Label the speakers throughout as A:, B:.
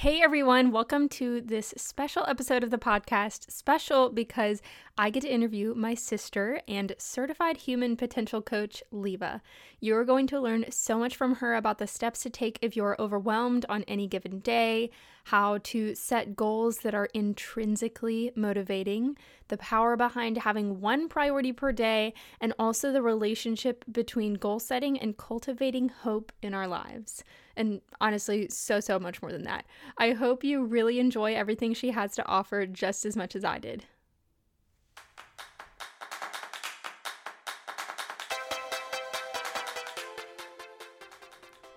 A: Hey everyone, welcome to this special episode of the podcast. Special because I get to interview my sister and certified human potential coach, Leva. You're going to learn so much from her about the steps to take if you're overwhelmed on any given day, how to set goals that are intrinsically motivating, the power behind having one priority per day, and also the relationship between goal setting and cultivating hope in our lives and honestly, so, so much more than that. I hope you really enjoy everything she has to offer just as much as I did.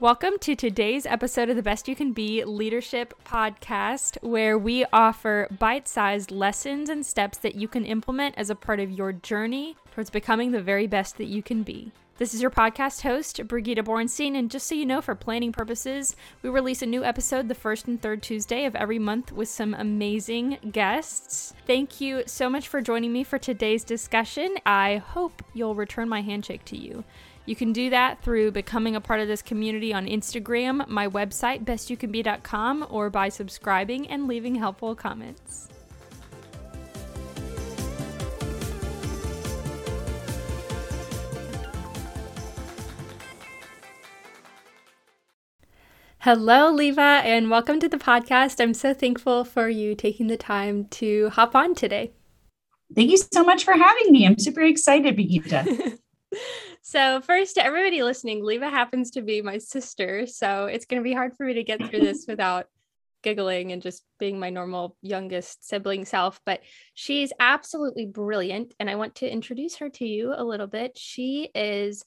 A: Welcome to today's episode of the Best You Can Be Leadership Podcast, where we offer bite sized lessons and steps that you can implement as a part of your journey towards becoming the very best that you can be. This is your podcast host, Brigida Bornstein, and just so you know, for planning purposes, we release a new episode the first and third Tuesday of every month with some amazing guests. Thank you so much for joining me for today's discussion. I hope you'll return my handshake to you. You can do that through becoming a part of this community on Instagram, my website, bestyoucanbe.com, or by subscribing and leaving helpful comments. Hello, Leva, and welcome to the podcast. I'm so thankful for you taking the time to hop on today.
B: Thank you so much for having me. I'm super excited, Brigitte.
A: so, first, to everybody listening, Leva happens to be my sister. So, it's going to be hard for me to get through this without giggling and just being my normal youngest sibling self. But she's absolutely brilliant. And I want to introduce her to you a little bit. She is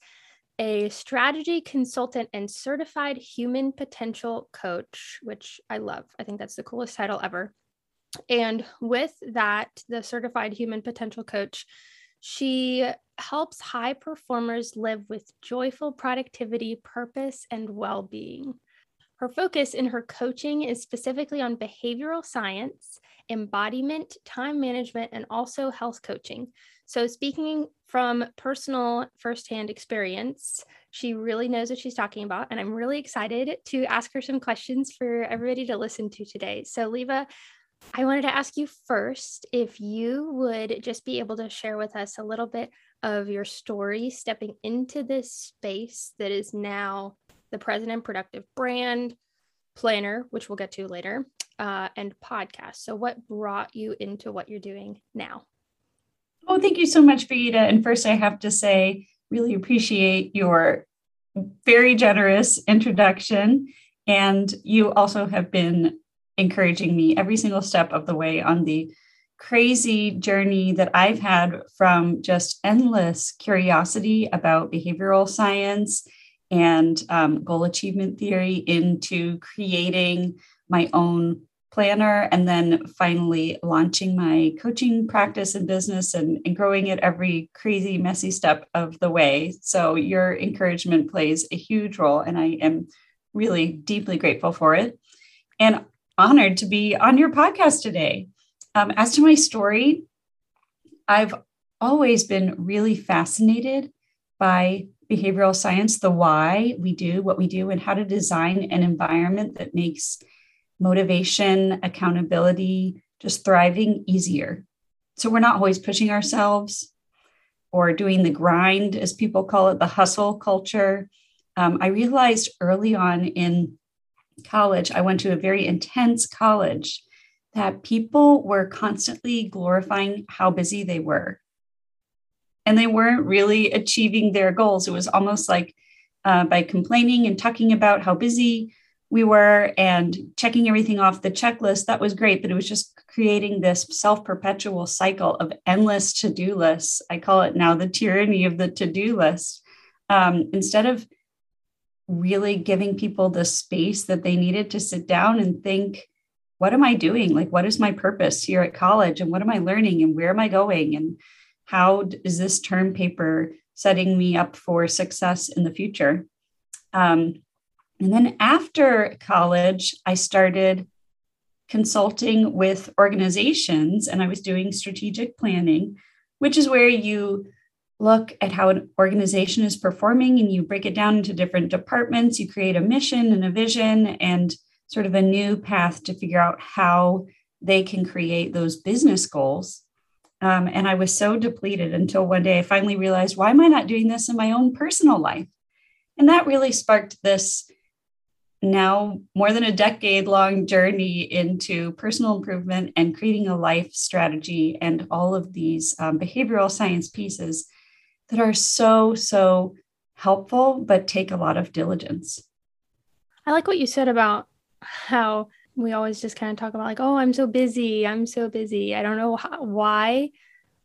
A: a strategy consultant and certified human potential coach, which I love. I think that's the coolest title ever. And with that, the certified human potential coach, she helps high performers live with joyful productivity, purpose, and well being. Her focus in her coaching is specifically on behavioral science, embodiment, time management, and also health coaching. So, speaking from personal firsthand experience, she really knows what she's talking about. And I'm really excited to ask her some questions for everybody to listen to today. So, Leva, I wanted to ask you first if you would just be able to share with us a little bit of your story stepping into this space that is now the President Productive brand, planner, which we'll get to later, uh, and podcast. So, what brought you into what you're doing now?
B: Oh, thank you so much, Vita. And first, I have to say, really appreciate your very generous introduction. And you also have been encouraging me every single step of the way on the crazy journey that I've had from just endless curiosity about behavioral science and um, goal achievement theory into creating my own planner and then finally launching my coaching practice and business and, and growing it every crazy messy step of the way. So your encouragement plays a huge role and i am really deeply grateful for it and honored to be on your podcast today. Um, as to my story i've always been really fascinated by behavioral science the why we do what we do and how to design an environment that makes motivation, accountability, just thriving easier. So we're not always pushing ourselves or doing the grind, as people call it, the hustle culture. Um, I realized early on in college, I went to a very intense college, that people were constantly glorifying how busy they were. And they weren't really achieving their goals. It was almost like uh, by complaining and talking about how busy we were and checking everything off the checklist that was great but it was just creating this self-perpetual cycle of endless to-do lists. I call it now the tyranny of the to-do list. Um, instead of really giving people the space that they needed to sit down and think what am i doing? Like what is my purpose here at college? And what am i learning? And where am i going? And how is this term paper setting me up for success in the future? Um, and then after college, I started consulting with organizations and I was doing strategic planning, which is where you look at how an organization is performing and you break it down into different departments. You create a mission and a vision and sort of a new path to figure out how they can create those business goals. Um, and I was so depleted until one day I finally realized, why am I not doing this in my own personal life? And that really sparked this now more than a decade long journey into personal improvement and creating a life strategy and all of these um, behavioral science pieces that are so, so helpful, but take a lot of diligence.
A: I like what you said about how we always just kind of talk about, like, oh, I'm so busy. I'm so busy. I don't know how, why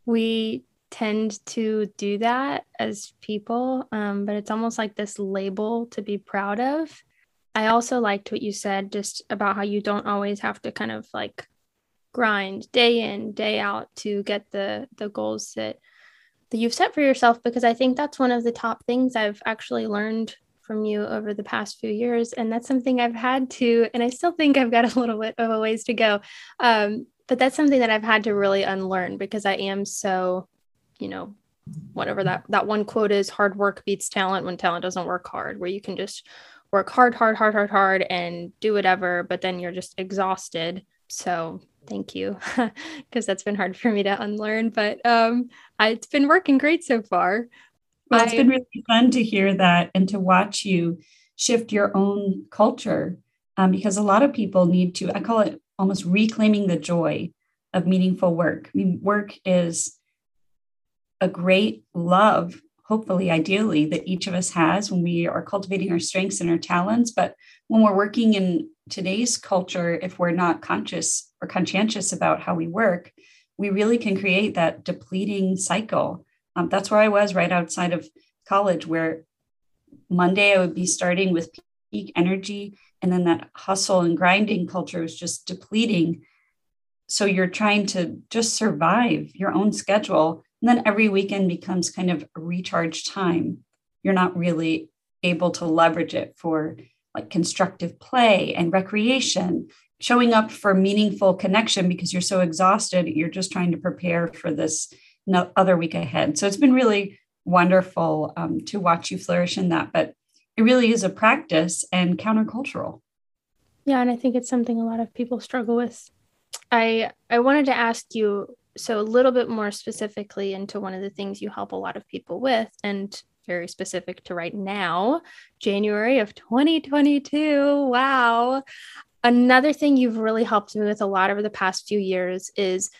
A: we tend to do that as people, um, but it's almost like this label to be proud of I also liked what you said just about how you don't always have to kind of like grind day in, day out to get the the goals that that you've set for yourself because I think that's one of the top things I've actually learned from you over the past few years and that's something I've had to and I still think I've got a little bit of a ways to go. Um, but that's something that I've had to really unlearn because I am so, you know, whatever that that one quote is hard work beats talent when talent doesn't work hard where you can just work hard, hard, hard, hard, hard, and do whatever, but then you're just exhausted. So thank you, because that's been hard for me to unlearn. But um, I, it's been working great so far.
B: Well, it's I, been really fun to hear that and to watch you shift your own culture, um, because a lot of people need to. I call it almost reclaiming the joy of meaningful work. I mean, work is a great love hopefully, ideally, that each of us has when we are cultivating our strengths and our talents. But when we're working in today's culture, if we're not conscious or conscientious about how we work, we really can create that depleting cycle. Um, that's where I was right outside of college, where Monday I would be starting with peak energy, and then that hustle and grinding culture was just depleting. So you're trying to just survive your own schedule and then every weekend becomes kind of a recharge time. You're not really able to leverage it for like constructive play and recreation, showing up for meaningful connection because you're so exhausted. You're just trying to prepare for this other week ahead. So it's been really wonderful um, to watch you flourish in that. But it really is a practice and countercultural.
A: Yeah, and I think it's something a lot of people struggle with. I I wanted to ask you so a little bit more specifically into one of the things you help a lot of people with and very specific to right now january of 2022 wow. Another thing you've really helped me with a lot over the past few years is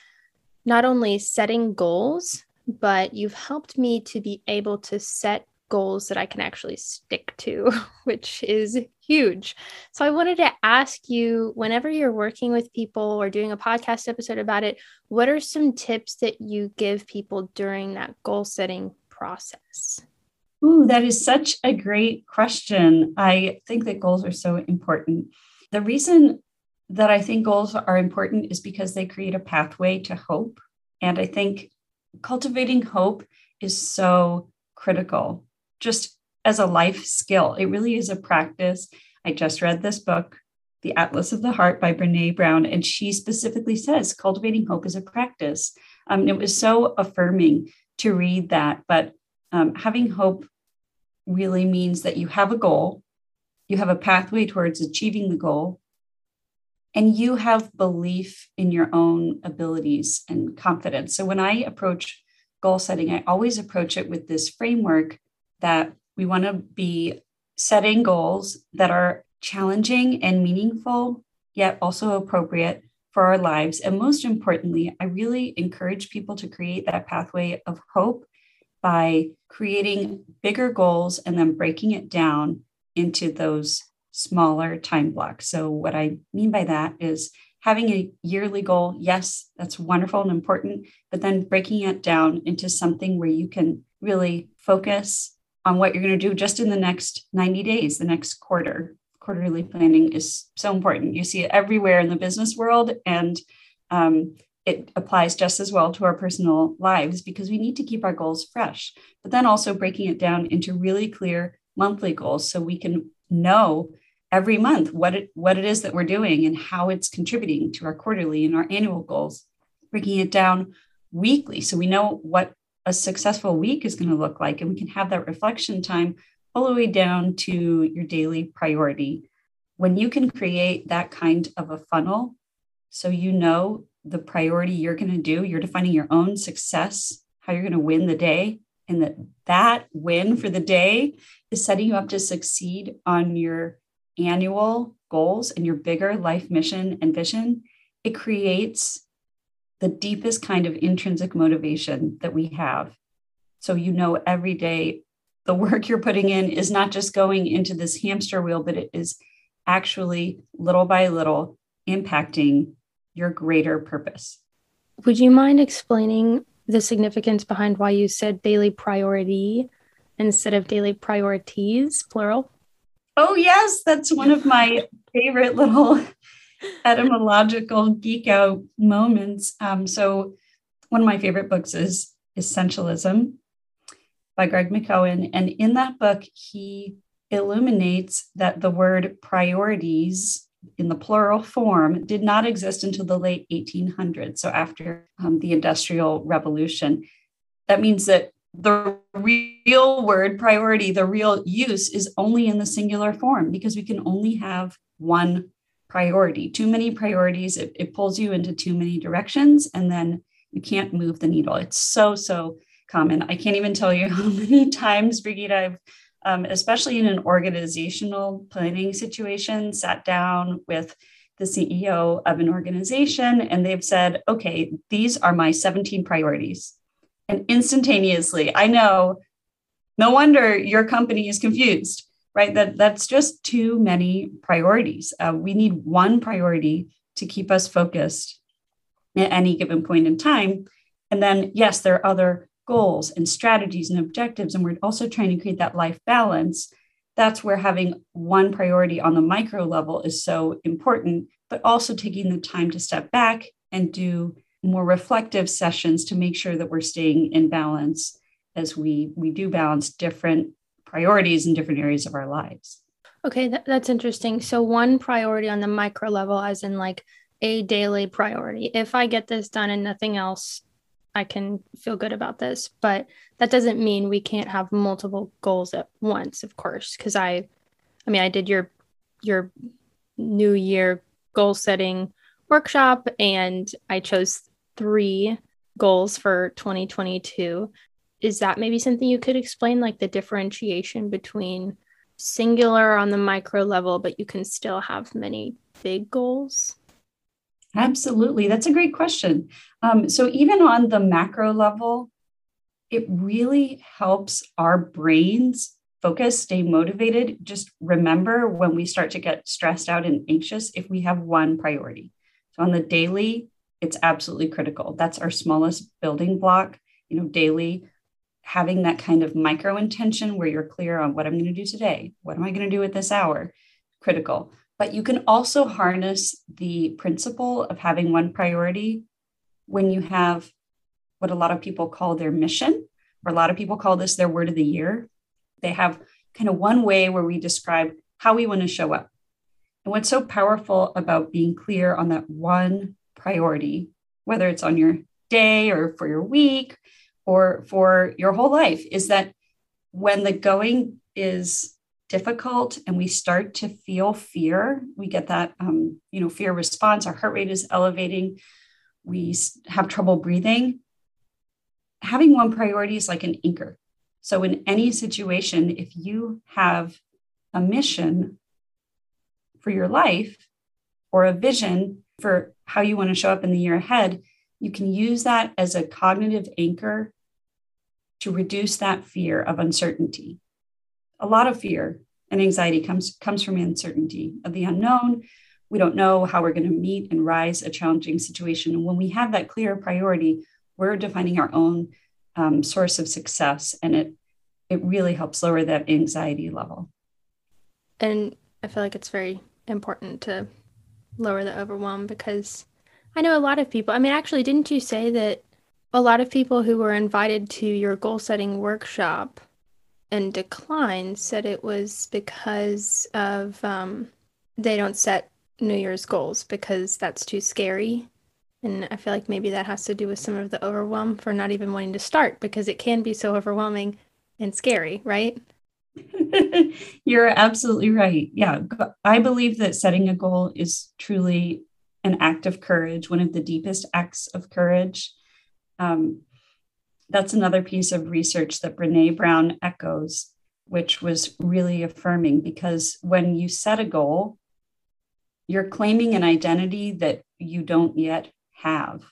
A: not only setting goals but you've helped me to be able to set goals that I can actually stick to, which is huge. So I wanted to ask you whenever you're working with people or doing a podcast episode about it, what are some tips that you give people during that goal setting process?
B: Ooh, that is such a great question. I think that goals are so important. The reason that I think goals are important is because they create a pathway to hope. And I think cultivating hope is so critical just as a life skill. It really is a practice. I just read this book, The Atlas of the Heart by Brene Brown, and she specifically says cultivating hope is a practice. Um, it was so affirming to read that, but um, having hope really means that you have a goal, you have a pathway towards achieving the goal, and you have belief in your own abilities and confidence. So when I approach goal setting, I always approach it with this framework that we want to be setting goals that are challenging and meaningful, yet also appropriate for our lives. And most importantly, I really encourage people to create that pathway of hope by creating bigger goals and then breaking it down into those smaller time blocks. So, what I mean by that is having a yearly goal, yes, that's wonderful and important, but then breaking it down into something where you can really focus on what you're going to do just in the next 90 days, the next quarter. Quarterly planning is so important. You see it everywhere in the business world, and um, it applies just as well to our personal lives because we need to keep our goals fresh, but then also breaking it down into really clear monthly goals so we can know every month what it what it is that we're doing and how it's contributing to our quarterly and our annual goals breaking it down weekly so we know what a successful week is going to look like. And we can have that reflection time all the way down to your daily priority when you can create that kind of a funnel, so you know the priority you're going to do, you're defining your own success, how you're going to win the day, and that that win for the day is setting you up to succeed on your annual goals and your bigger life mission and vision, it creates the deepest kind of intrinsic motivation that we have. So you know every day the work you're putting in is not just going into this hamster wheel, but it is actually little by little impacting your greater purpose.
A: Would you mind explaining the significance behind why you said daily priority instead of daily priorities, plural?
B: Oh, yes, that's one of my favorite little etymological geek out moments. Um, so, one of my favorite books is Essentialism by Greg McKeown. And in that book, he illuminates that the word priorities in the plural form did not exist until the late 1800s. So, after um, the Industrial Revolution. That means that the real word priority, the real use is only in the singular form because we can only have one priority. Too many priorities, it, it pulls you into too many directions, and then you can't move the needle. It's so, so common. I can't even tell you how many times, Brigitte, I've, um, especially in an organizational planning situation, sat down with the CEO of an organization and they've said, okay, these are my 17 priorities and instantaneously i know no wonder your company is confused right? That that's just too many priorities. Uh, we need one priority to keep us focused at any given point in time. And then yes there are other goals and strategies and objectives and we're also trying to create that life balance. That's where having one priority on the micro level is so important but also taking the time to step back and do more reflective sessions to make sure that we're staying in balance as we we do balance different priorities in different areas of our lives.
A: Okay that, that's interesting. So one priority on the micro level as in like a daily priority. If i get this done and nothing else i can feel good about this. But that doesn't mean we can't have multiple goals at once of course because i i mean i did your your new year goal setting workshop and I chose three goals for 2022. Is that maybe something you could explain, like the differentiation between singular on the micro level, but you can still have many big goals?
B: Absolutely. That's a great question. Um, so, even on the macro level, it really helps our brains focus, stay motivated. Just remember when we start to get stressed out and anxious, if we have one priority. So, on the daily, it's absolutely critical. That's our smallest building block, you know, daily having that kind of micro intention where you're clear on what I'm going to do today, what am I going to do at this hour, critical. But you can also harness the principle of having one priority when you have what a lot of people call their mission, or a lot of people call this their word of the year. They have kind of one way where we describe how we want to show up. And what's so powerful about being clear on that one priority, whether it's on your day or for your week or for your whole life, is that when the going is difficult and we start to feel fear, we get that um, you know fear response. Our heart rate is elevating. We have trouble breathing. Having one priority is like an anchor. So in any situation, if you have a mission for your life or a vision for how you want to show up in the year ahead, you can use that as a cognitive anchor to reduce that fear of uncertainty. A lot of fear and anxiety comes, comes from uncertainty of the unknown. We don't know how we're going to meet and rise a challenging situation. And when we have that clear priority, we're defining our own um, source of success, and it it really helps lower that anxiety level.
A: And I feel like it's very important to lower the overwhelm because I know a lot of people. I mean, actually, didn't you say that a lot of people who were invited to your goal setting workshop and declined said it was because of um, they don't set New Year's goals because that's too scary. And I feel like maybe that has to do with some of the overwhelm for not even wanting to start because it can be so overwhelming and scary, right?
B: You're absolutely right. Yeah. I believe that setting a goal is truly an act of courage, one of the deepest acts of courage. Um, that's another piece of research that Brene Brown echoes, which was really affirming because when you set a goal, you're claiming an identity that you don't yet have.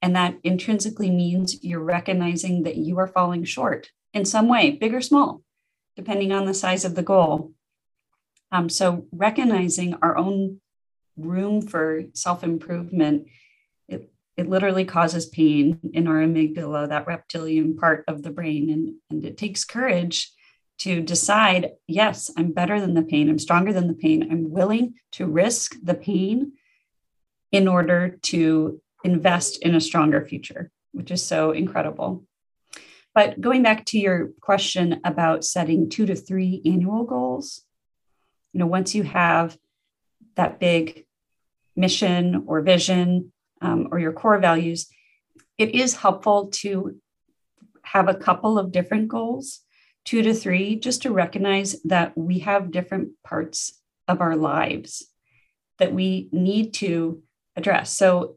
B: And that intrinsically means you're recognizing that you are falling short in some way, big or small, depending on the size of the goal. Um, so, recognizing our own room for self improvement, it, it literally causes pain in our amygdala, that reptilian part of the brain. And, and it takes courage to decide yes, I'm better than the pain, I'm stronger than the pain, I'm willing to risk the pain in order to invest in a stronger future, which is so incredible. But going back to your question about setting two to three annual goals, you know, once you have that big mission or vision um, or your core values, it is helpful to have a couple of different goals, two to three, just to recognize that we have different parts of our lives that we need to address. So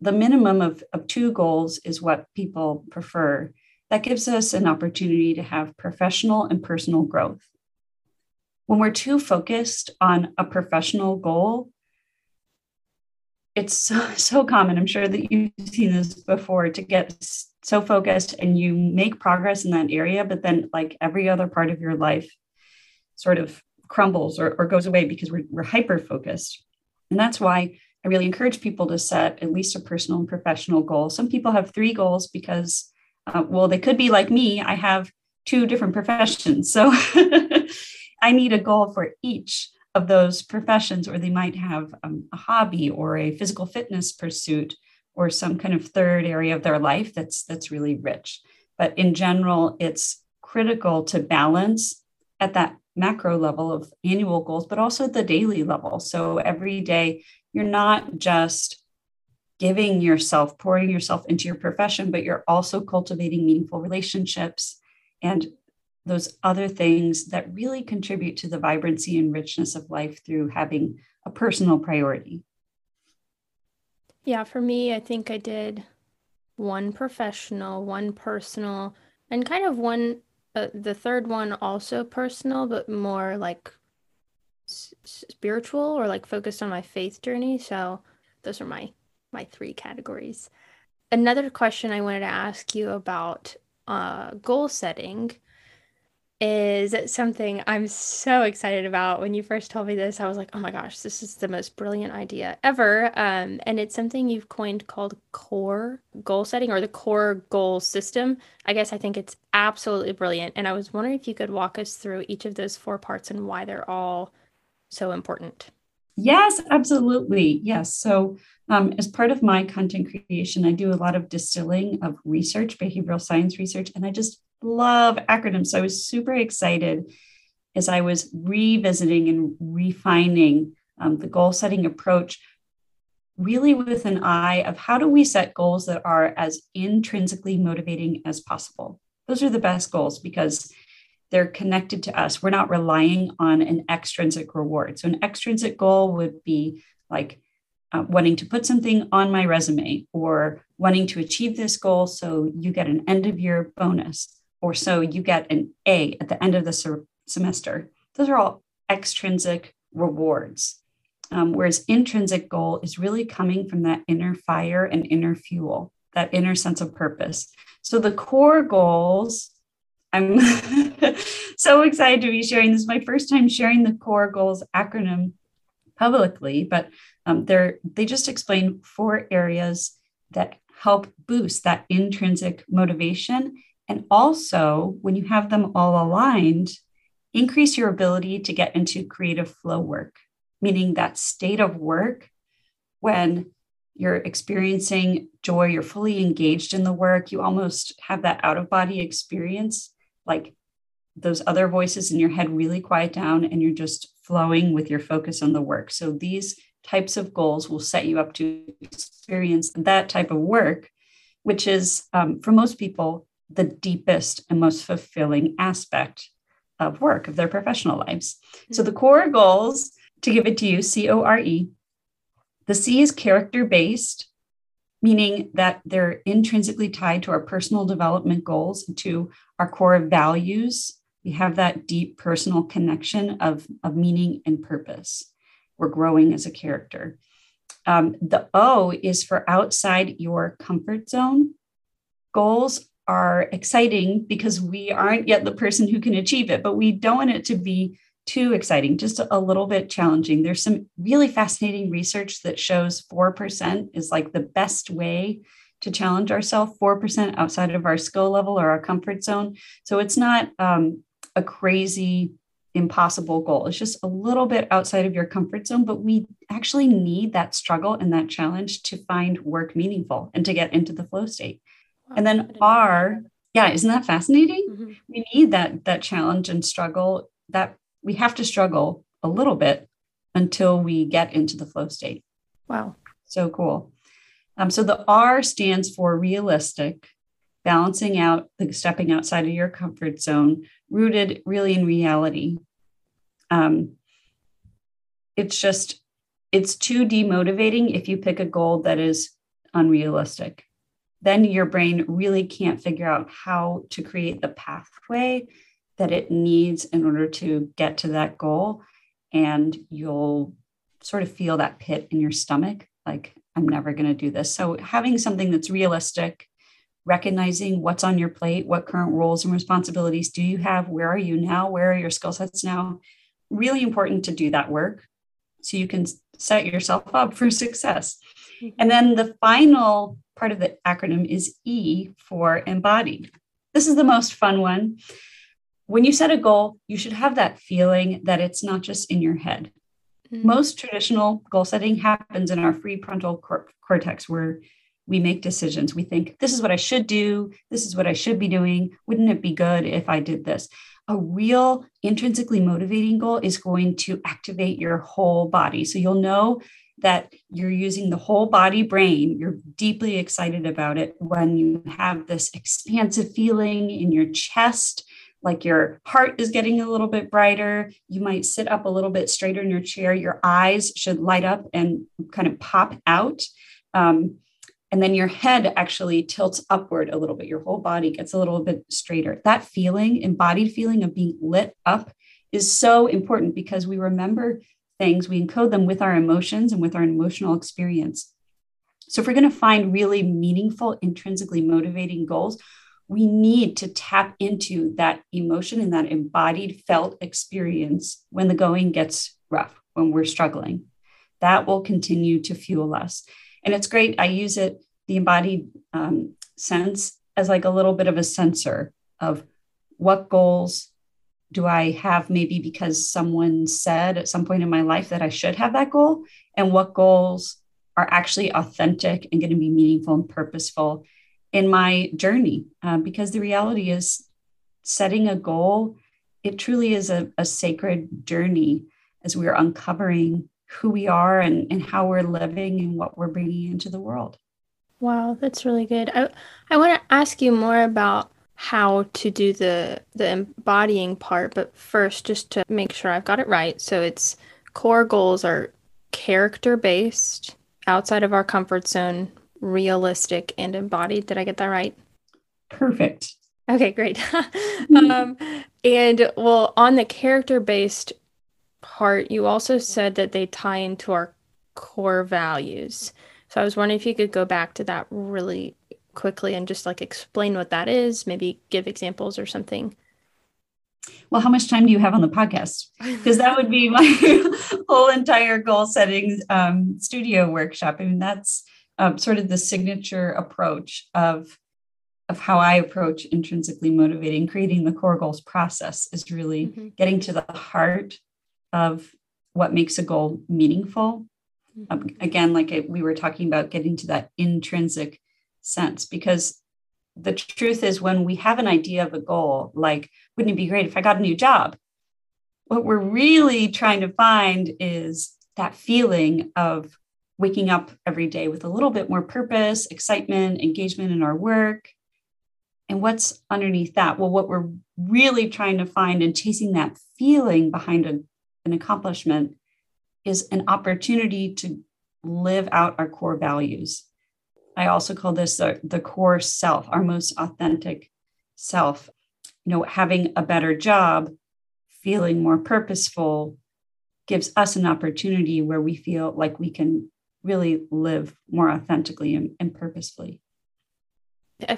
B: the minimum of, of two goals is what people prefer. That gives us an opportunity to have professional and personal growth. When we're too focused on a professional goal, it's so, so common. I'm sure that you've seen this before to get so focused and you make progress in that area, but then, like every other part of your life, sort of crumbles or, or goes away because we're, we're hyper focused. And that's why I really encourage people to set at least a personal and professional goal. Some people have three goals because, uh, well, they could be like me. I have two different professions. So I need a goal for each of those professions, or they might have um, a hobby or a physical fitness pursuit or some kind of third area of their life that's that's really rich. But in general, it's critical to balance at that macro level of annual goals, but also the daily level. So every day you're not just giving yourself, pouring yourself into your profession, but you're also cultivating meaningful relationships and those other things that really contribute to the vibrancy and richness of life through having a personal priority.
A: Yeah, for me, I think I did one professional, one personal, and kind of one, uh, the third one also personal, but more like spiritual or like focused on my faith journey. So those are my my three categories. Another question I wanted to ask you about uh, goal setting is something I'm so excited about. When you first told me this, I was like, oh my gosh, this is the most brilliant idea ever. Um, and it's something you've coined called core goal setting or the core goal system. I guess I think it's absolutely brilliant. And I was wondering if you could walk us through each of those four parts and why they're all so important?
B: Yes, absolutely. Yes. So, um, as part of my content creation, I do a lot of distilling of research, behavioral science research, and I just love acronyms. So, I was super excited as I was revisiting and refining um, the goal setting approach, really with an eye of how do we set goals that are as intrinsically motivating as possible. Those are the best goals because they're connected to us. We're not relying on an extrinsic reward. So, an extrinsic goal would be like uh, wanting to put something on my resume or wanting to achieve this goal so you get an end of year bonus or so you get an A at the end of the ser- semester. Those are all extrinsic rewards. Um, whereas intrinsic goal is really coming from that inner fire and inner fuel, that inner sense of purpose. So the core goals I'm so excited to be sharing this. Is my first time sharing the core goals acronym publicly, but um, they're they just explain four areas that help boost that intrinsic motivation, and also when you have them all aligned, increase your ability to get into creative flow work, meaning that state of work when you're experiencing joy, you're fully engaged in the work, you almost have that out of body experience like those other voices in your head really quiet down and you're just flowing with your focus on the work. So these types of goals will set you up to experience that type of work, which is um, for most people the deepest and most fulfilling aspect of work, of their professional lives. Mm-hmm. So the core goals, to give it to you, C O R E, the C is character based, meaning that they're intrinsically tied to our personal development goals, to our core values. We have that deep personal connection of, of meaning and purpose. We're growing as a character. Um, the O is for outside your comfort zone. Goals are exciting because we aren't yet the person who can achieve it, but we don't want it to be too exciting, just a little bit challenging. There's some really fascinating research that shows 4% is like the best way to challenge ourselves, 4% outside of our skill level or our comfort zone. So it's not um, a crazy, impossible goal. It's just a little bit outside of your comfort zone, but we actually need that struggle and that challenge to find work meaningful and to get into the flow state and then R, yeah, isn't that fascinating? Mm-hmm. We need that that challenge and struggle. That we have to struggle a little bit until we get into the flow state.
A: Wow,
B: so cool. Um, so the R stands for realistic, balancing out, like stepping outside of your comfort zone, rooted really in reality. Um, it's just it's too demotivating if you pick a goal that is unrealistic then your brain really can't figure out how to create the pathway that it needs in order to get to that goal. And you'll sort of feel that pit in your stomach like, I'm never going to do this. So, having something that's realistic, recognizing what's on your plate, what current roles and responsibilities do you have, where are you now, where are your skill sets now, really important to do that work so you can set yourself up for success. Mm-hmm. And then the final part of the acronym is E for embodied. This is the most fun one. When you set a goal, you should have that feeling that it's not just in your head. Mm-hmm. Most traditional goal setting happens in our prefrontal cor- cortex, where we make decisions. We think, this is what I should do. This is what I should be doing. Wouldn't it be good if I did this? A real intrinsically motivating goal is going to activate your whole body. So you'll know that you're using the whole body brain. You're deeply excited about it when you have this expansive feeling in your chest, like your heart is getting a little bit brighter. You might sit up a little bit straighter in your chair. Your eyes should light up and kind of pop out. Um, and then your head actually tilts upward a little bit. Your whole body gets a little bit straighter. That feeling, embodied feeling of being lit up, is so important because we remember things, we encode them with our emotions and with our emotional experience. So, if we're going to find really meaningful, intrinsically motivating goals, we need to tap into that emotion and that embodied felt experience when the going gets rough, when we're struggling. That will continue to fuel us. And it's great. I use it, the embodied um, sense, as like a little bit of a sensor of what goals do I have maybe because someone said at some point in my life that I should have that goal? And what goals are actually authentic and going to be meaningful and purposeful in my journey? Uh, because the reality is, setting a goal, it truly is a, a sacred journey as we are uncovering who we are and, and how we're living and what we're bringing into the world.
A: Wow, that's really good. I, I want to ask you more about how to do the the embodying part but first just to make sure I've got it right. So it's core goals are character based outside of our comfort zone realistic and embodied. Did I get that right?
B: Perfect.
A: Okay great. Um, and well on the character based part you also said that they tie into our core values. So I was wondering if you could go back to that really quickly and just like explain what that is, maybe give examples or something?
B: Well, how much time do you have on the podcast? Because that would be my whole entire goal setting um, studio workshop. I mean, that's um, sort of the signature approach of of how I approach intrinsically motivating, creating the core goals process is really mm-hmm. getting to the heart of what makes a goal meaningful. Mm-hmm. Um, again, like we were talking about, getting to that intrinsic sense because the truth is when we have an idea of a goal like wouldn't it be great if i got a new job what we're really trying to find is that feeling of waking up every day with a little bit more purpose excitement engagement in our work And what's underneath that? Well, what we're really trying to find and chasing that feeling behind a, an accomplishment is an opportunity to live out our core values. I also call this the, the core self, our most authentic self. You know, having a better job, feeling more purposeful gives us an opportunity where we feel like we can really live more authentically and, and purposefully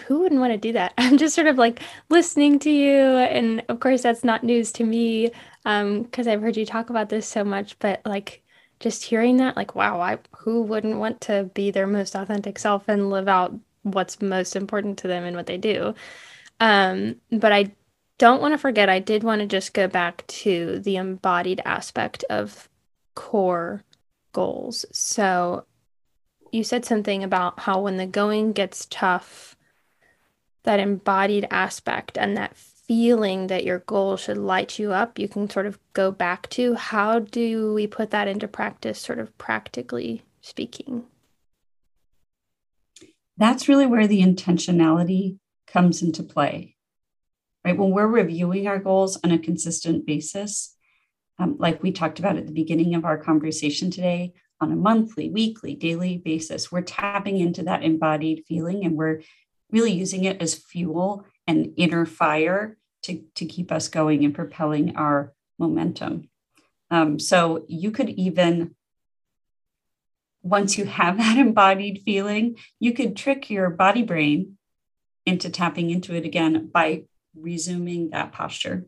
A: who wouldn't want to do that? I'm just sort of like listening to you. And of course, that's not news to me because um, I've heard you talk about this so much. But like just hearing that, like, wow, I, who wouldn't want to be their most authentic self and live out what's most important to them and what they do? Um, but I don't want to forget, I did want to just go back to the embodied aspect of core goals. So you said something about how when the going gets tough, that embodied aspect and that feeling that your goal should light you up, you can sort of go back to. How do we put that into practice, sort of practically speaking?
B: That's really where the intentionality comes into play, right? When we're reviewing our goals on a consistent basis, um, like we talked about at the beginning of our conversation today, on a monthly, weekly, daily basis, we're tapping into that embodied feeling and we're really using it as fuel and inner fire to, to keep us going and propelling our momentum. Um, so you could even, once you have that embodied feeling, you could trick your body brain into tapping into it again by resuming that posture,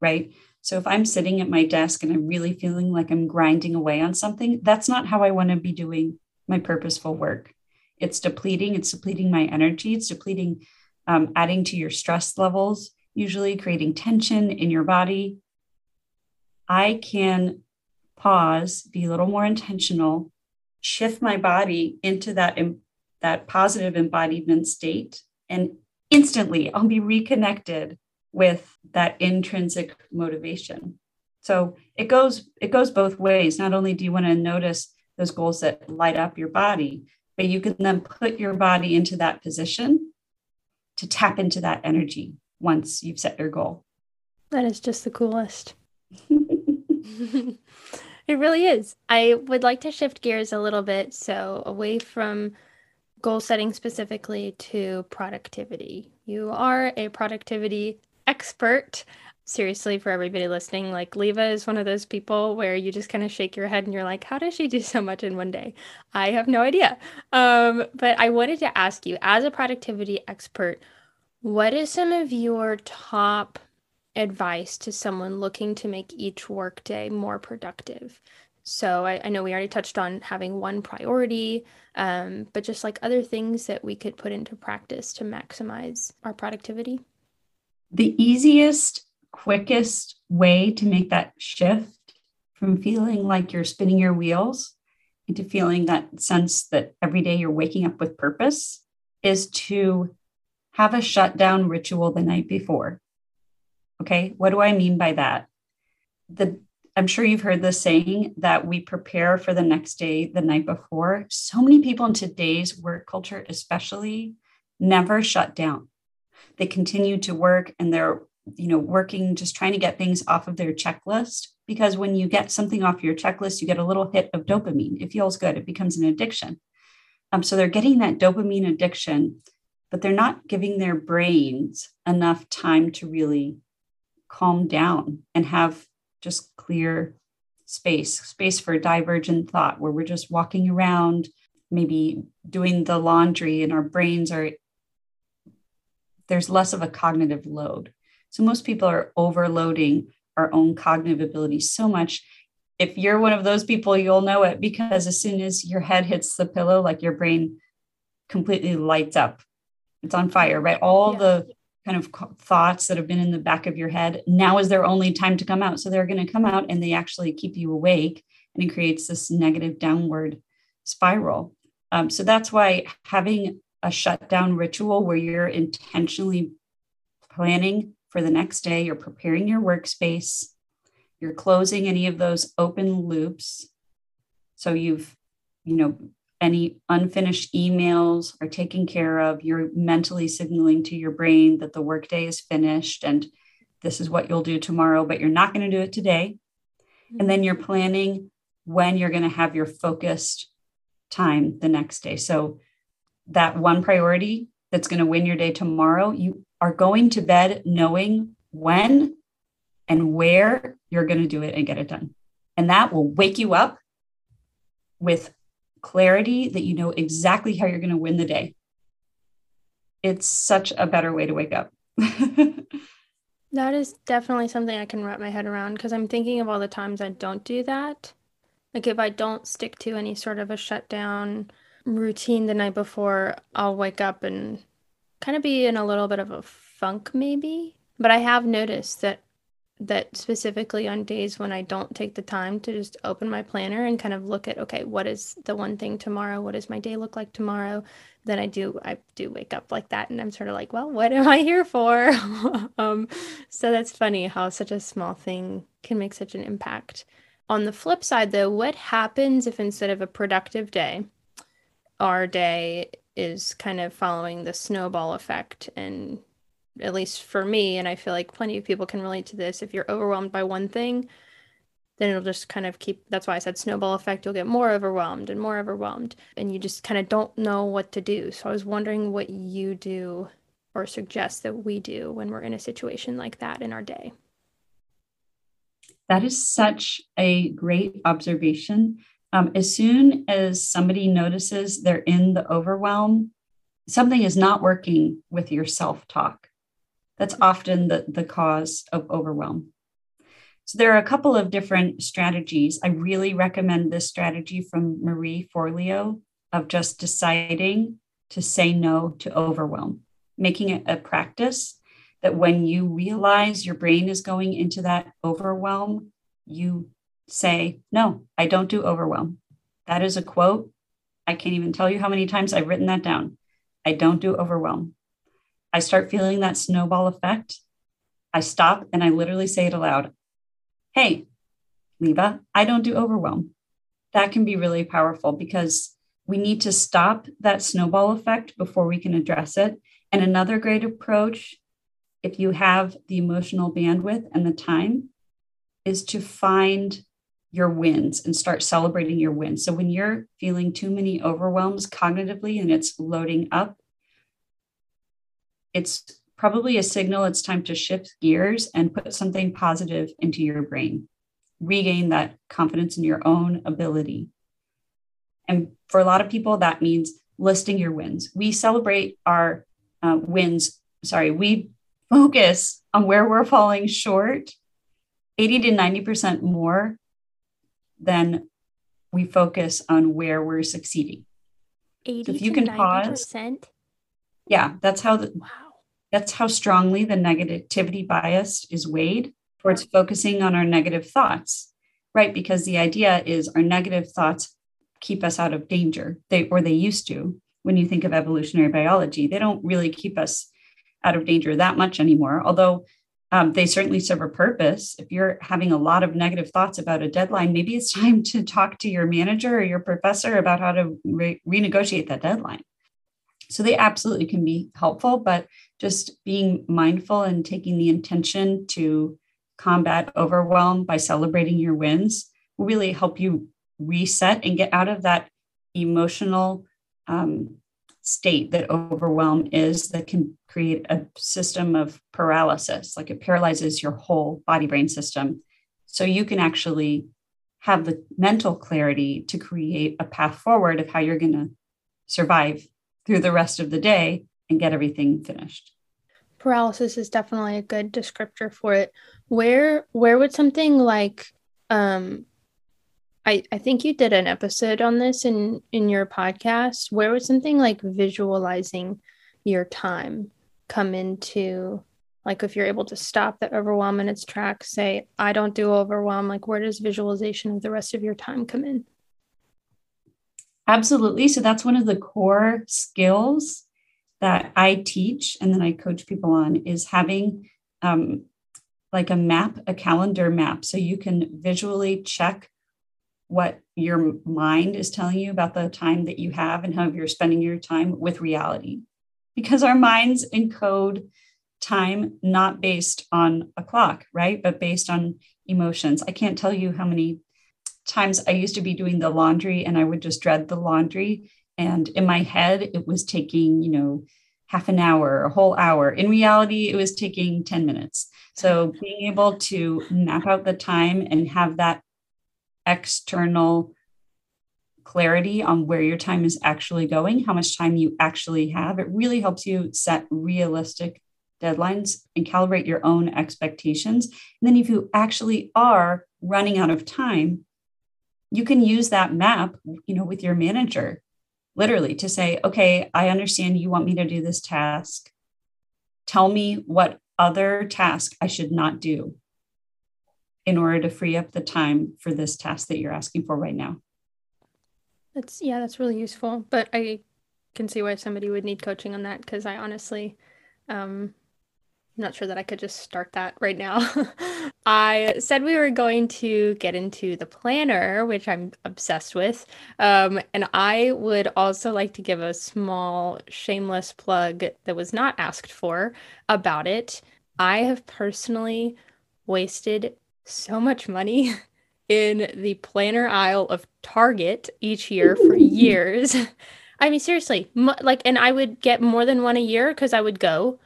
B: right? So if I'm sitting at my desk and I'm really feeling like I'm grinding away on something, that's not how I want to be doing my purposeful work it's depleting it's depleting my energy it's depleting um, adding to your stress levels usually creating tension in your body. I can pause be a little more intentional shift my body into that that positive embodiment state and instantly i'll be reconnected with that intrinsic motivation. So it goes it goes both ways. Not only do you want to notice those goals that light up your body but you can then put your body into that position to tap into that energy once you've set your goal.
A: That is just the coolest. it really is. I would like to shift gears a little bit. So, away from goal setting specifically to productivity. You are a productivity expert seriously for everybody listening like leva is one of those people where you just kind of shake your head and you're like how does she do so much in one day i have no idea um, but i wanted to ask you as a productivity expert what is some of your top advice to someone looking to make each workday more productive? So I, I, know we already touched on having one priority um, but just like other things that we could put into practice to maximize our productivity?
B: The easiest quickest way to make that shift from feeling like you're spinning your wheels into feeling that sense that every day you're waking up with purpose is to have a shutdown ritual the night before. Okay, what do I mean by that? The I'm sure you've heard the saying that we prepare for the next day the night before. So many people in today's work culture, especially, never shut down. They continue to work and they're you know working just trying to get things off of their checklist because when you get something off your checklist you get a little hit of dopamine it feels good it becomes an addiction um, so they're getting that dopamine addiction but they're not giving their brains enough time to really calm down and have just clear space space for divergent thought where we're just walking around maybe doing the laundry and our brains are there's less of a cognitive load so most people are overloading our own cognitive abilities so much. If you're one of those people, you'll know it because as soon as your head hits the pillow, like your brain completely lights up. It's on fire, right? All yeah. the kind of thoughts that have been in the back of your head, now is their only time to come out. So they're going to come out and they actually keep you awake and it creates this negative downward spiral. Um, so that's why having a shutdown ritual where you're intentionally planning for the next day. You're preparing your workspace. You're closing any of those open loops. So you've, you know, any unfinished emails are taken care of. You're mentally signaling to your brain that the workday is finished and this is what you'll do tomorrow, but you're not going to do it today. And then you're planning when you're going to have your focused time the next day. So that one priority that's going to win your day tomorrow, you are going to bed knowing when and where you're going to do it and get it done. And that will wake you up with clarity that you know exactly how you're going to win the day. It's such a better way to wake up.
A: that is definitely something I can wrap my head around because I'm thinking of all the times I don't do that. Like if I don't stick to any sort of a shutdown routine the night before, I'll wake up and kind of be in a little bit of a funk maybe. But I have noticed that that specifically on days when I don't take the time to just open my planner and kind of look at okay, what is the one thing tomorrow? What does my day look like tomorrow? Then I do I do wake up like that and I'm sort of like, well, what am I here for? um, so that's funny how such a small thing can make such an impact. On the flip side though, what happens if instead of a productive day, our day is kind of following the snowball effect and at least for me, and I feel like plenty of people can relate to this. If you're overwhelmed by one thing, then it'll just kind of keep that's why I said snowball effect. You'll get more overwhelmed and more overwhelmed, and you just kind of don't know what to do. So I was wondering what you do or suggest that we do when we're in a situation like that in our day.
B: That is such a great observation. Um, as soon as somebody notices they're in the overwhelm, something is not working with your self talk. That's often the, the cause of overwhelm. So there are a couple of different strategies. I really recommend this strategy from Marie Forleo of just deciding to say no to overwhelm, making it a practice that when you realize your brain is going into that overwhelm, you say, No, I don't do overwhelm. That is a quote. I can't even tell you how many times I've written that down. I don't do overwhelm. I start feeling that snowball effect. I stop and I literally say it aloud Hey, Lieve, I don't do overwhelm. That can be really powerful because we need to stop that snowball effect before we can address it. And another great approach, if you have the emotional bandwidth and the time, is to find your wins and start celebrating your wins. So when you're feeling too many overwhelms cognitively and it's loading up, it's probably a signal it's time to shift gears and put something positive into your brain. Regain that confidence in your own ability. And for a lot of people, that means listing your wins. We celebrate our uh, wins. Sorry, we focus on where we're falling short 80 to 90% more than we focus on where we're succeeding.
A: 80 so if you can 90%? pause.
B: Yeah, that's how the, wow that's how strongly the negativity bias is weighed towards focusing on our negative thoughts, right? Because the idea is our negative thoughts keep us out of danger, they or they used to. When you think of evolutionary biology, they don't really keep us out of danger that much anymore. Although um, they certainly serve a purpose. If you're having a lot of negative thoughts about a deadline, maybe it's time to talk to your manager or your professor about how to re- renegotiate that deadline. So they absolutely can be helpful, but just being mindful and taking the intention to combat overwhelm by celebrating your wins will really help you reset and get out of that emotional um, state that overwhelm is that can create a system of paralysis like it paralyzes your whole body brain system. So you can actually have the mental clarity to create a path forward of how you're going to survive through the rest of the day and get everything finished.
A: Paralysis is definitely a good descriptor for it. Where where would something like um I, I think you did an episode on this in in your podcast. Where would something like visualizing your time come into like if you're able to stop the overwhelm in its tracks, say, I don't do overwhelm, like where does visualization of the rest of your time come in?
B: Absolutely. So that's one of the core skills that I teach and then I coach people on is having um, like a map, a calendar map. So you can visually check what your mind is telling you about the time that you have and how you're spending your time with reality. Because our minds encode time not based on a clock, right? But based on emotions. I can't tell you how many times I used to be doing the laundry and I would just dread the laundry. And in my head, it was taking, you know, half an hour, a whole hour. In reality, it was taking 10 minutes. So being able to map out the time and have that external clarity on where your time is actually going, how much time you actually have, it really helps you set realistic deadlines and calibrate your own expectations. And then if you actually are running out of time, you can use that map, you know, with your manager literally to say, okay, I understand you want me to do this task. Tell me what other task I should not do in order to free up the time for this task that you're asking for right now.
A: That's yeah, that's really useful. But I can see why somebody would need coaching on that because I honestly um I'm not sure that I could just start that right now. I said we were going to get into the planner, which I'm obsessed with. Um, and I would also like to give a small shameless plug that was not asked for about it. I have personally wasted so much money in the planner aisle of Target each year for years. I mean, seriously, like, and I would get more than one a year because I would go.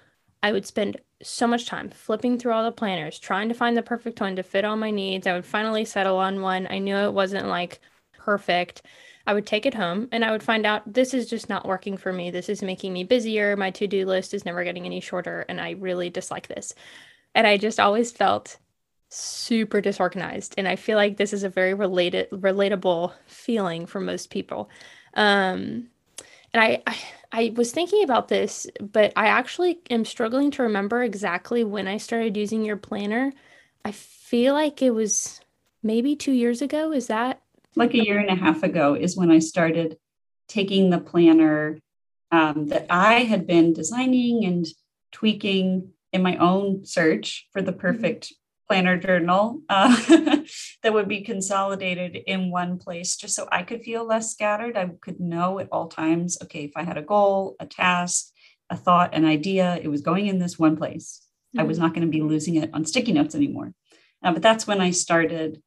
A: I would spend so much time flipping through all the planners, trying to find the perfect one to fit all my needs. I would finally settle on one. I knew it wasn't like perfect. I would take it home and I would find out this is just not working for me. This is making me busier. My to do list is never getting any shorter. And I really dislike this. And I just always felt super disorganized. And I feel like this is a very related, relatable feeling for most people. Um, and I, I I was thinking about this, but I actually am struggling to remember exactly when I started using your planner. I feel like it was maybe two years ago. Is that
B: like a year and a half ago? Is when I started taking the planner um, that I had been designing and tweaking in my own search for the mm-hmm. perfect planner journal uh, that would be consolidated in one place just so I could feel less scattered. I could know at all times, okay, if I had a goal, a task, a thought, an idea, it was going in this one place. Mm-hmm. I was mm-hmm. not going to be losing it on sticky notes anymore. Uh, but that's when I started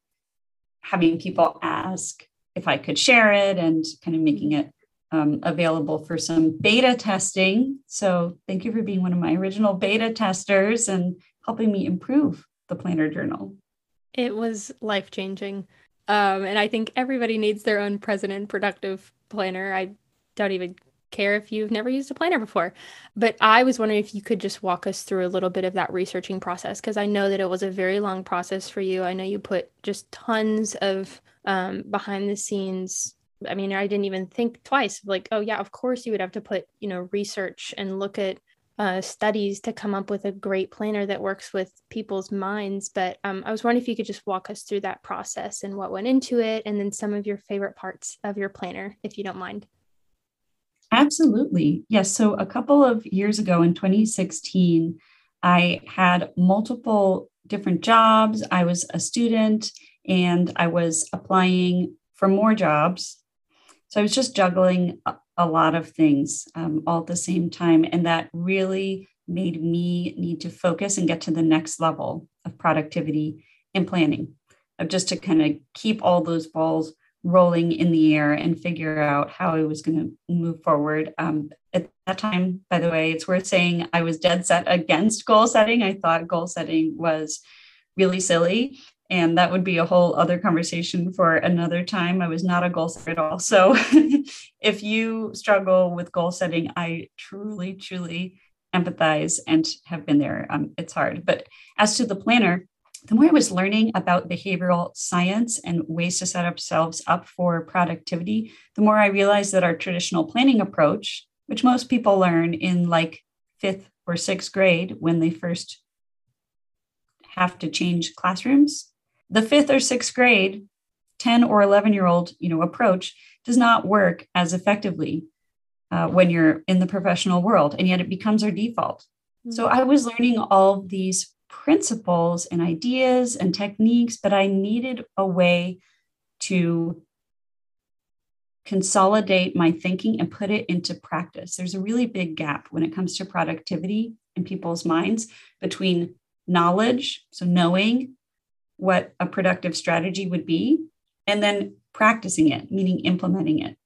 B: having people ask if I could share it and kind of making mm-hmm. it um, available for some beta testing. So thank you for being one of my original beta testers and helping me improve the planner journal.
A: It was life changing. Um, and I think everybody needs their own present and productive planner. I don't even care if you've never used a planner before. But I was wondering if you could just walk us through a little bit of that researching process because I know that it was a very long process for you. I know you put just tons of um, behind the scenes. I mean, I didn't even think twice. Like, oh yeah, of course you would have to put you know research and look at uh, studies to come up with a great planner that works with people's minds. But um, I was wondering if you could just walk us through that process and what went into it, and then some of your favorite parts of your planner, if you don't mind.
B: Absolutely. Yes. So a couple of years ago in 2016, I had multiple different jobs. I was a student and I was applying for more jobs. So I was just juggling a lot of things um, all at the same time. And that really made me need to focus and get to the next level of productivity and planning, of just to kind of keep all those balls rolling in the air and figure out how I was going to move forward. Um, at that time, by the way, it's worth saying I was dead set against goal setting. I thought goal setting was really silly and that would be a whole other conversation for another time. I was not a goal setter at all. So if you struggle with goal setting, I truly, truly empathize and have been there. Um, it's hard. But as to the planner, the more I was learning about behavioral science and ways to set ourselves up for productivity, the more I realized that our traditional planning approach, which most people learn in like fifth or sixth grade when they first have to change classrooms, the fifth or sixth grade 10 or 11 year old you know approach does not work as effectively uh, when you're in the professional world and yet it becomes our default mm-hmm. so i was learning all these principles and ideas and techniques but i needed a way to consolidate my thinking and put it into practice. There's a really big gap when it comes to productivity in people's minds between knowledge, so knowing what a productive strategy would be, and then practicing it, meaning implementing it.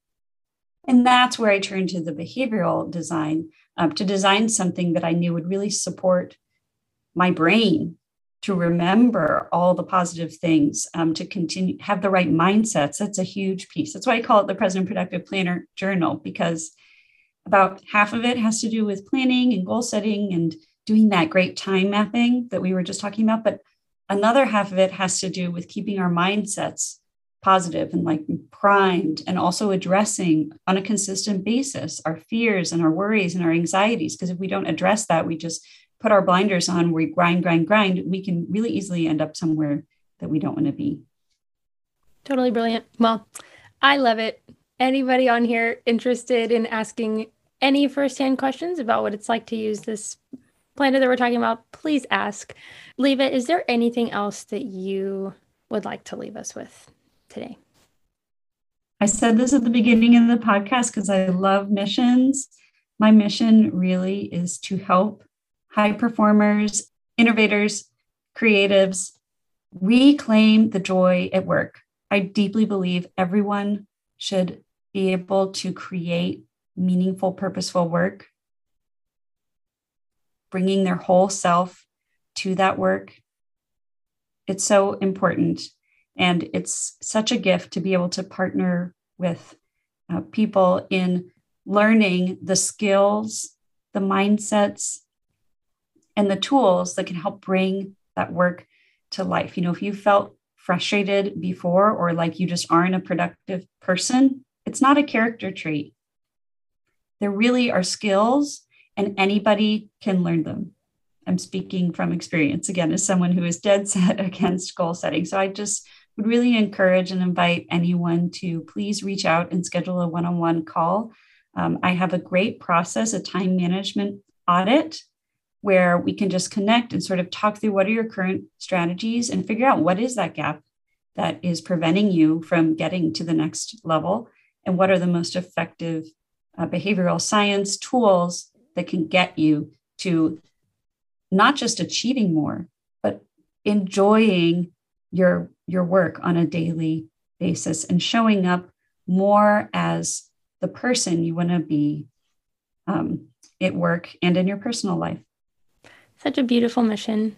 B: And that's where I turned to the behavioral design uh, to design something that I knew would really support my brain to remember all the positive things, um, to continue have the right mindsets. That's a huge piece. That's why I call it the Present Productive Planner Journal because about half of it has to do with planning and goal setting and doing that great time mapping that we were just talking about. But another half of it has to do with keeping our mindsets positive and like primed and also addressing on a consistent basis our fears and our worries and our anxieties. Because if we don't address that we just put our blinders on we grind grind grind we can really easily end up somewhere that we don't want to be.
A: Totally brilliant. Well i love it. Anybody on here interested in asking any firsthand questions about what it's like to use this planner that we're talking about please ask Lieve is there anything else that you would like to leave us with today?
B: I said this at the beginning of the podcast because I love missions. My mission really is to help high performers, innovators, creatives reclaim the joy at work. I deeply believe everyone should be able to create meaningful, purposeful work, bringing their whole self to that work. It's so important. And it's such a gift to be able to partner with uh, people in learning the skills, the mindsets, and the tools that can help bring that work to life. You know, if you felt frustrated before or like you just aren't a productive person, it's not a character trait. There really are skills, and anybody can learn them. I'm speaking from experience again as someone who is dead set against goal setting. So I just would really encourage and invite anyone to please reach out and schedule a one on one call. Um, I have a great process, a time management audit, where we can just connect and sort of talk through what are your current strategies and figure out what is that gap that is preventing you from getting to the next level and what are the most effective uh, behavioral science tools that can get you to not just achieving more, but enjoying your your work on a daily basis and showing up more as the person you want to be um, at work and in your personal life.
A: Such a beautiful mission.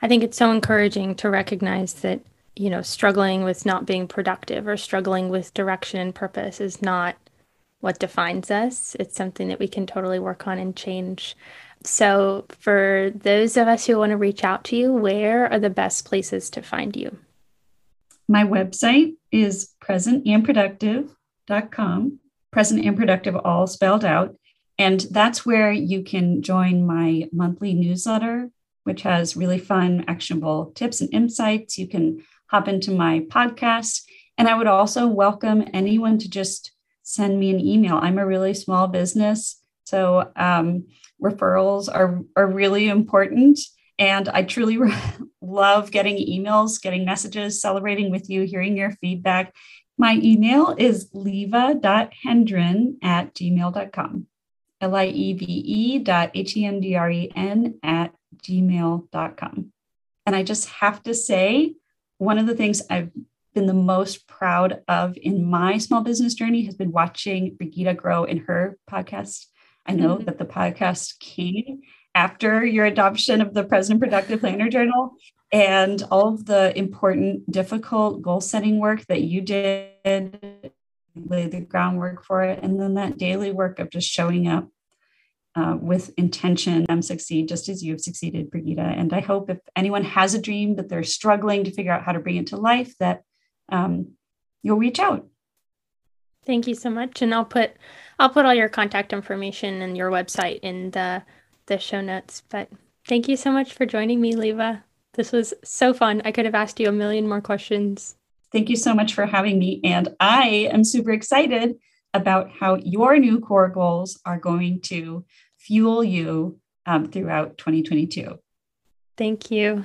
A: I think it's so encouraging to recognize that, you know, struggling with not being productive or struggling with direction and purpose is not what defines us. It's something that we can totally work on and change. So, for those of us who want to reach out to you, where are the best places to find you?
B: My website is presentandproductive.com, present and productive all spelled out. And that's where you can join my monthly newsletter, which has really fun, actionable tips and insights. You can hop into my podcast. And I would also welcome anyone to just send me an email. I'm a really small business. So um, referrals are, are really important. And I truly love getting emails, getting messages, celebrating with you, hearing your feedback. My email is lieve.hendren at gmail.com. L I E V E dot H E N D R E N at gmail.com. And I just have to say, one of the things I've been the most proud of in my small business journey has been watching Brigida grow in her podcast. I know mm-hmm. that the podcast came after your adoption of the Present Productive Planner Journal and all of the important, difficult goal setting work that you did, lay the groundwork for it, and then that daily work of just showing up uh, with intention and succeed just as you've succeeded, Brigida. And I hope if anyone has a dream that they're struggling to figure out how to bring it to life, that um, you'll reach out.
A: Thank you so much, and I'll put I'll put all your contact information and your website in the the show notes. But thank you so much for joining me, Lieve. This was so fun. I could have asked you a million more questions.
B: Thank you so much for having me. And I am super excited about how your new core goals are going to fuel you um, throughout 2022.
A: Thank you.